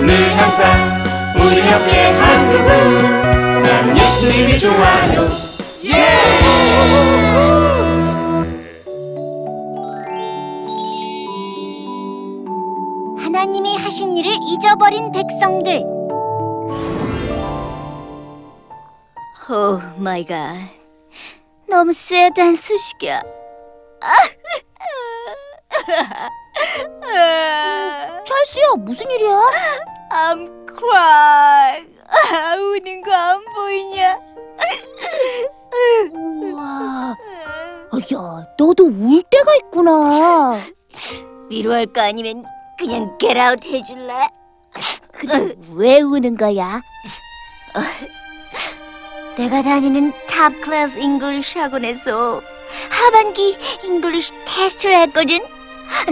우리 함께 한국은 나는 예수님이 좋아요 예! 하나님이 하신 일을 잊어버린 백성들. Oh my god. 너무 sad한 소식이야. 찰스야, 무슨 일이야? I'm crying. 우는 거 안 보이냐? 우와. 야, 너도 울 때가 있구나. 위로할 거 아니면 그냥 get out 해줄래? 근데 왜 우는 거야? 어, 내가 다니는 top class English 학원에서 하반기 English 테스트를 했거든.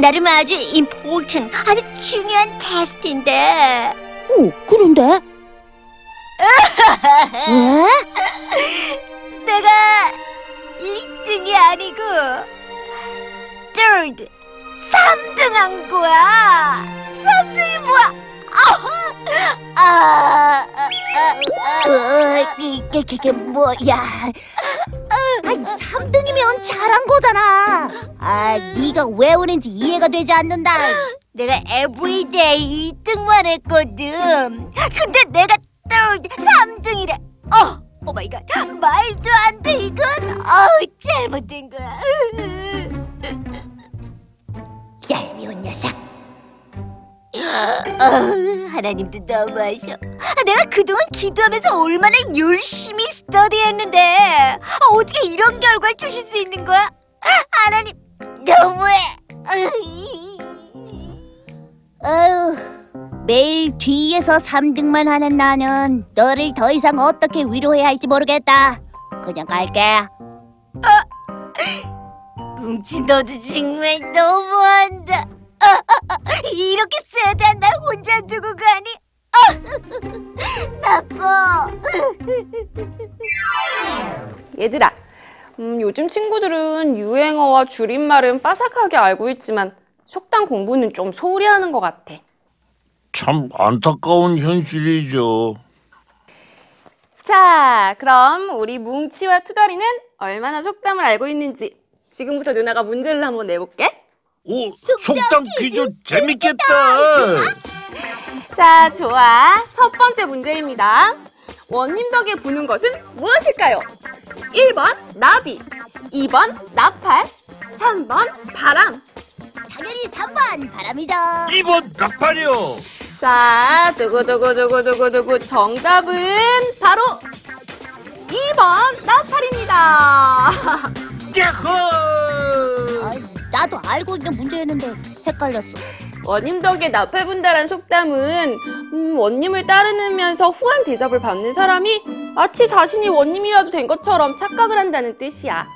나름 아주 important, 아주 중요한 테스트인데. 오, 그런데? 왜? 내가 1등이 아니고 third, 3등 한 거야. 3등이 뭐야? 아, 아, 아, 아, 이게 그게 뭐야? 아이 3등이면 잘한 거잖아. 아, 네가 왜 우는지 이해가 되지 않는다. 내가 everyday 1등만 했거든. 근데 내가 third, 3등이래. 어, oh my God. 말도 안 돼 이건. 어, 잘못된 거야. 얄미운 녀석. 어, 하나님도 너무하셔. 아, 내가 그동안 기도하면서 얼마나 열심히 study했는데 아, 어떻게 이런 결과를 주실 수 있는 거야? 하나님 너무해. 아유, 매일 뒤에서 3등만 하는 나는 너를 더 이상 어떻게 위로해야 할지 모르겠다. 그냥 갈게. 뭉치 너도 정말 너무한다. 이렇게 세단 날 혼자 두고 가니? 아, 나빠. 얘들아, 음, 요즘 친구들은 유행어와 줄임말은 빠삭하게 알고 있지만 속담 공부는 좀 소홀히 하는 것 같아. 참 안타까운 현실이죠. 자, 그럼 우리 뭉치와 투덜이는 얼마나 속담을 알고 있는지 지금부터 누나가 문제를 한번 내볼게. 오, 속담 퀴즈 재밌겠다. 자, 좋아. 첫 번째 문제입니다. 원님 덕에 부는 것은 무엇일까요? 1번 나비, 2번 나팔, 3번 바람. 당연히 3번 바람이죠. 2번 나팔이요. 자, 두구두구두구두구두구 정답은 바로 2번 나팔입니다. 야호! 아, 나도 알고 있는 문제였는데 헷갈렸어. 원님 덕에 나팔 분다란 속담은 음, 원님을 따르면서 후한 대접을 받는 사람이 마치 자신이 원님이라도 된 것처럼 착각을 한다는 뜻이야.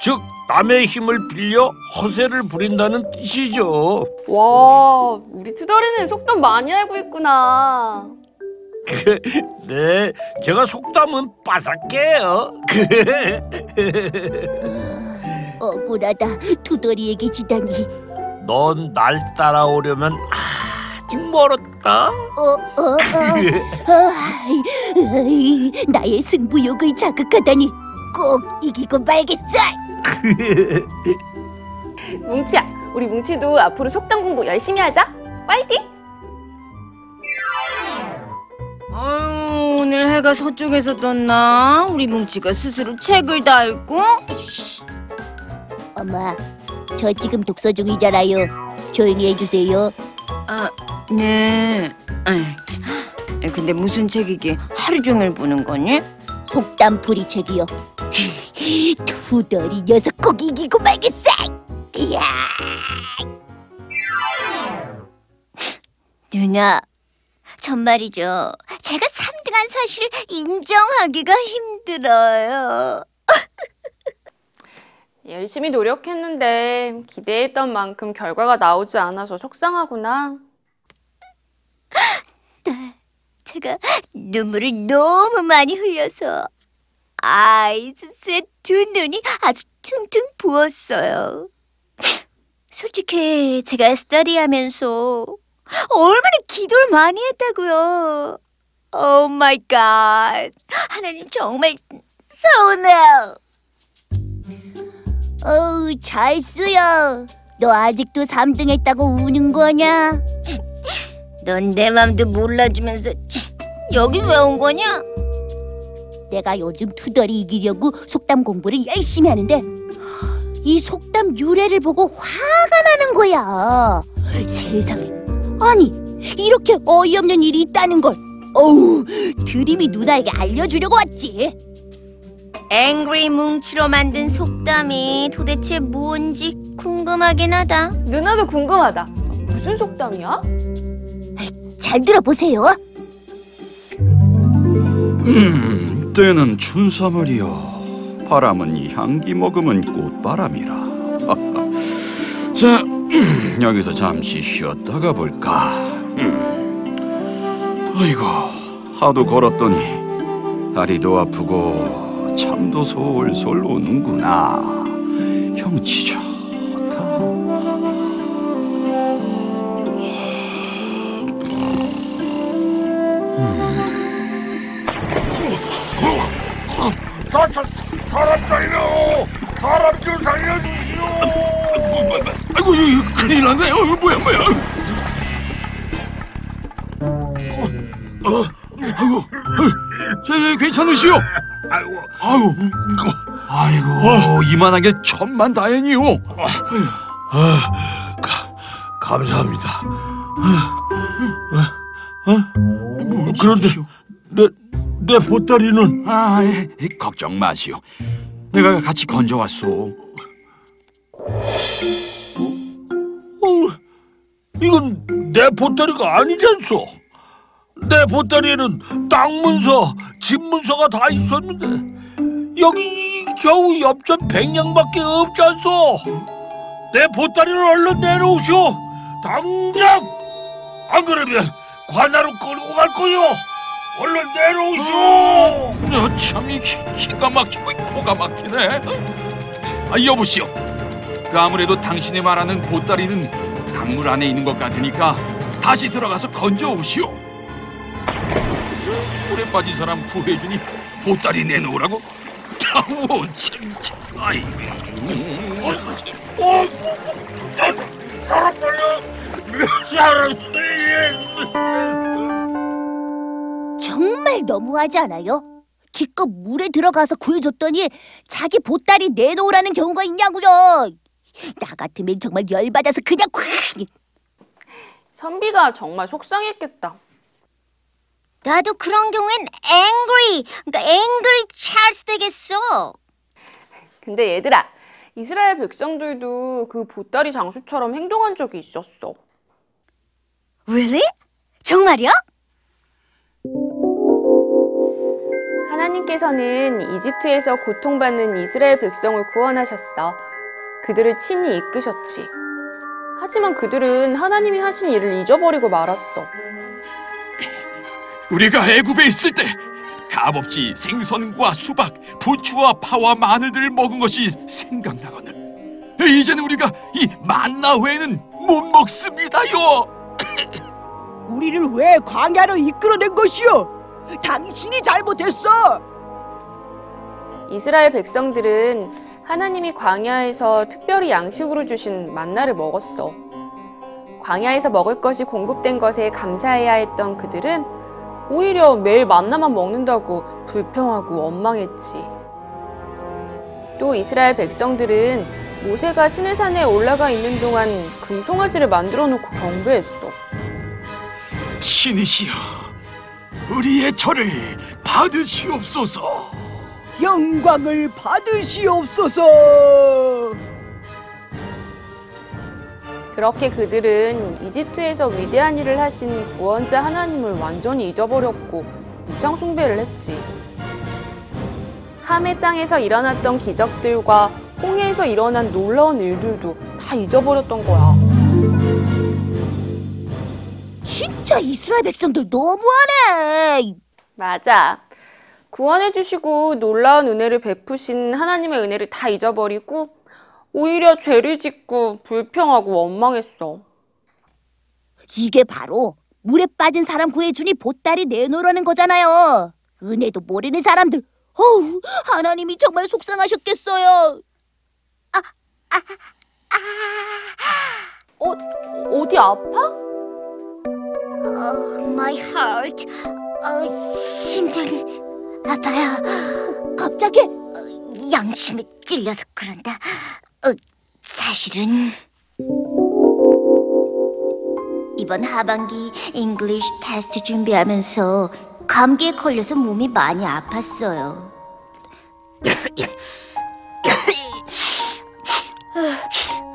즉 남의 힘을 빌려 허세를 부린다는 뜻이죠. 와, 우리 투덜이는 속담 많이 알고 있구나. 네, 제가 속담은 빠삭해요. 억울하다. 두더리에게 지다니. 넌 날 따라오려면 아직 멀었다. 어, 어, 어. 아이, 아이, 나의 승부욕을 자극하다니 꼭 이기고 말겠어. 뭉치야, 우리 뭉치도 앞으로 속담 공부 열심히 하자. 파이팅! 아유, 오늘 해가 서쪽에서 떴나? 우리 뭉치가 스스로 책을 다 읽고? 엄마, 저 지금 독서 중이잖아요. 조용히 해주세요. 아, 네. 아이, 참. 근데 무슨 책이게 하루 종일 보는 거니? 속담풀이 책이요. 두더리 녀석 꼭 이기고 말겠어. 이야. 누나, 정말이죠. 제가 3등한 사실을 인정하기가 힘들어요. 열심히 노력했는데 기대했던 만큼 결과가 나오지 않아서 속상하구나. 제가 눈물을 너무 많이 흘려서 eyes 두 눈이 아주 퉁퉁 부었어요. 솔직히 제가 study하면서 얼마나 기도를 많이 했다고요. oh my God. 하나님 정말 서운해요. 어우, 잘쓰요. 너 아직도 3등 했다고 우는 거냐? 넌 내 맘도 몰라주면서 여긴 왜 온 거냐? 내가 요즘 투덜이 이기려고 속담 공부를 열심히 하는데 이 속담 유래를 보고 화가 나는 거야. 세상에. 아니, 이렇게 어이없는 일이 있다는 걸. 어우, 드림이 누나에게 알려주려고 왔지. 앵그리 뭉치로 만든 속담이 도대체 뭔지 궁금하긴 하다. 누나도 궁금하다. 무슨 속담이야? 잘 들어보세요. 때는 춘삼월이여 바람은 향기 머금은 꽃바람이라 자 여기서 잠시 쉬었다가 볼까 음. 아이고 하도 걸었더니 다리도 아프고 잠도 솔솔 오는구나 경치 좋다 사람 살려! 사람 좀 살려주시오! 아이고 큰일 났네 어, 뭐야 뭐야 어, 아이고 어, 저, 저, 괜찮으시오 아이고, 아유, 아이고, 이만하게 천만 다행이요. 감사합니다. 뭐, 그런데 내, 내 보따리는 아, 예, 걱정 마시오. 내가 같이 건져 왔소. 어, 이건 내 보따리가 아니잖소. 내 보따리에는 땅 문서, 집 문서가 다 있었는데 여기 겨우 엽전 백냥밖에 없잖소. 내 보따리를 얼른 내놓으시오. 당장. 안 그러면 관하로 끌고 갈 거요. 얼른 내놓으시오. 어, 참, 이 기- 기가 막히고 이 코가 막히네. 아, 여보시오. 그 아무래도 당신이 말하는 보따리는 강물 안에 있는 것 같으니까 다시 들어가서 건져 오시오. 물에 빠진 사람 구해주니 보따리 내놓으라고? 아우, 참, 참, 아이고. 어. 사람 살려. 정말 너무하지 않아요? 기껏 물에 들어가서 구해줬더니 자기 보따리 내놓으라는 경우가 있냐고요. 나 같으면 정말 열받아서 그냥 확. 선비가 정말 속상했겠다. 나도 그런 경우엔 angry, 그러니까 angry 찰스 되겠어. 근데 얘들아, 이스라엘 백성들도 그 보따리 장수처럼 행동한 적이 있었어. Really? 정말요? 하나님께서는 이집트에서 고통받는 이스라엘 백성을 구원하셨어. 그들을 친히 이끄셨지. 하지만 그들은 하나님이 하신 일을 잊어버리고 말았어. 우리가 애굽에 있을 때 값없이 생선과 수박, 부추와 파와 마늘들을 먹은 것이 생각나거늘. 이제는 우리가 이 만나 외에는 못 먹습니다요. 우리를 왜 광야로 이끌어낸 것이오? 당신이 잘못했어. 이스라엘 백성들은 하나님이 광야에서 특별히 양식으로 주신 만나를 먹었어. 광야에서 먹을 것이 공급된 것에 감사해야 했던 그들은 오히려 매일 만나만 먹는다고 불평하고 원망했지. 또 이스라엘 백성들은 모세가 시내산에 올라가 있는 동안 금송아지를 만들어 놓고 경배했어. 신이시여, 우리의 절을 받으시옵소서. 영광을 받으시옵소서. 그렇게 그들은 이집트에서 위대한 일을 하신 구원자 하나님을 완전히 잊어버렸고 우상 숭배를 했지. 함의 땅에서 일어났던 기적들과 홍해에서 일어난 놀라운 일들도 다 잊어버렸던 거야. 진짜 이스라엘 백성들 너무하네. 맞아. 구원해주시고 놀라운 은혜를 베푸신 하나님의 은혜를 다 잊어버리고 오히려 죄를 짓고 불평하고 원망했어. 이게 바로 물에 빠진 사람 구해주니 보따리 내놓으라는 거잖아요. 은혜도 모르는 사람들. 어우, 하나님이 정말 속상하셨겠어요. 어, 어디 아파? 어, my heart. 어, 심장이 아파요. 갑자기 어, 양심에 찔려서 그런다. 어, 사실은 이번 하반기 English 테스트 준비하면서 감기에 걸려서 몸이 많이 아팠어요.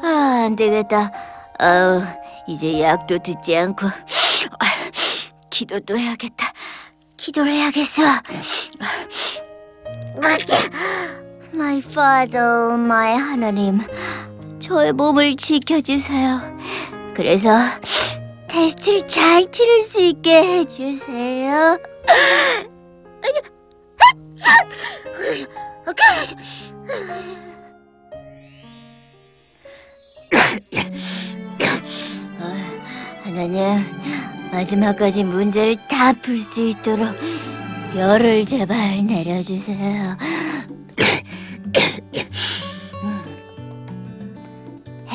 아, 안 되겠다. 어, 이제 약도 듣지 않고 아, 기도도 해야겠다. 기도를 해야겠어. 아차! My Father, my 하나님, 저의 몸을 지켜주세요. 그래서 테스트를 잘 치를 수 있게 해주세요. 하나님, 마지막까지 문제를 다 풀 수 있도록 열을 제발 내려주세요.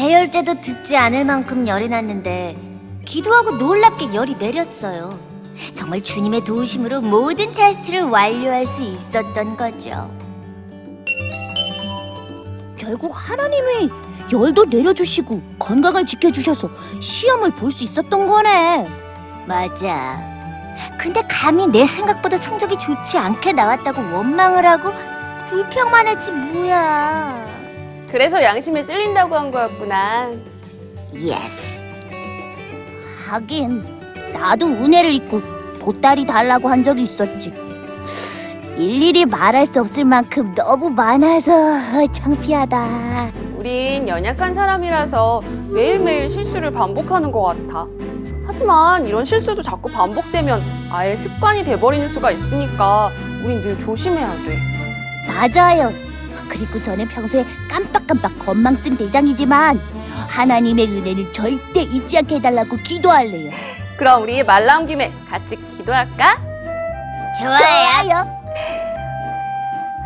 해열제도 듣지 않을 만큼 열이 났는데 기도하고 놀랍게 열이 내렸어요. 정말 주님의 도우심으로 모든 테스트를 완료할 수 있었던 거죠. 결국 하나님이 열도 내려주시고 건강을 지켜주셔서 시험을 볼 수 있었던 거네. 맞아. 근데 감히 내 생각보다 성적이 좋지 않게 나왔다고 원망을 하고 불평만 했지 뭐야. 그래서 양심에 찔린다고 한 거였구나. yes. 하긴 나도 은혜를 입고 보따리 달라고 한 적이 있었지. 일일이 말할 수 없을 만큼 너무 많아서 창피하다. 우린 연약한 사람이라서 매일매일 실수를 반복하는 것 같아. 하지만 이런 실수도 자꾸 반복되면 아예 습관이 돼버리는 수가 있으니까 우린 늘 조심해야 돼. 맞아요. 그리고 저는 평소에 깜빡깜빡 건망증 대장이지만 하나님의 은혜는 절대 잊지 않게 해달라고 기도할래요. 그럼 우리 말 나온 김에 같이 기도할까? 좋아요.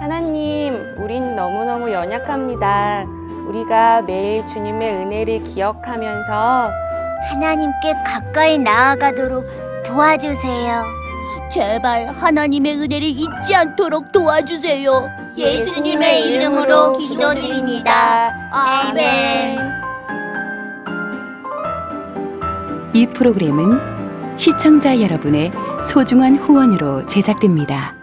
하나님, 우린 너무너무 연약합니다. 우리가 매일 주님의 은혜를 기억하면서 하나님께 가까이 나아가도록 도와주세요. 제발 하나님의 은혜를 잊지 않도록 도와주세요. 예수님의 이름으로 기도드립니다. 아멘. 이 프로그램은 시청자 여러분의 소중한 후원으로 제작됩니다.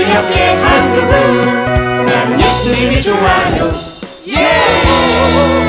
이렇게 한국은 나는 예수님이 좋아요 예! Yeah!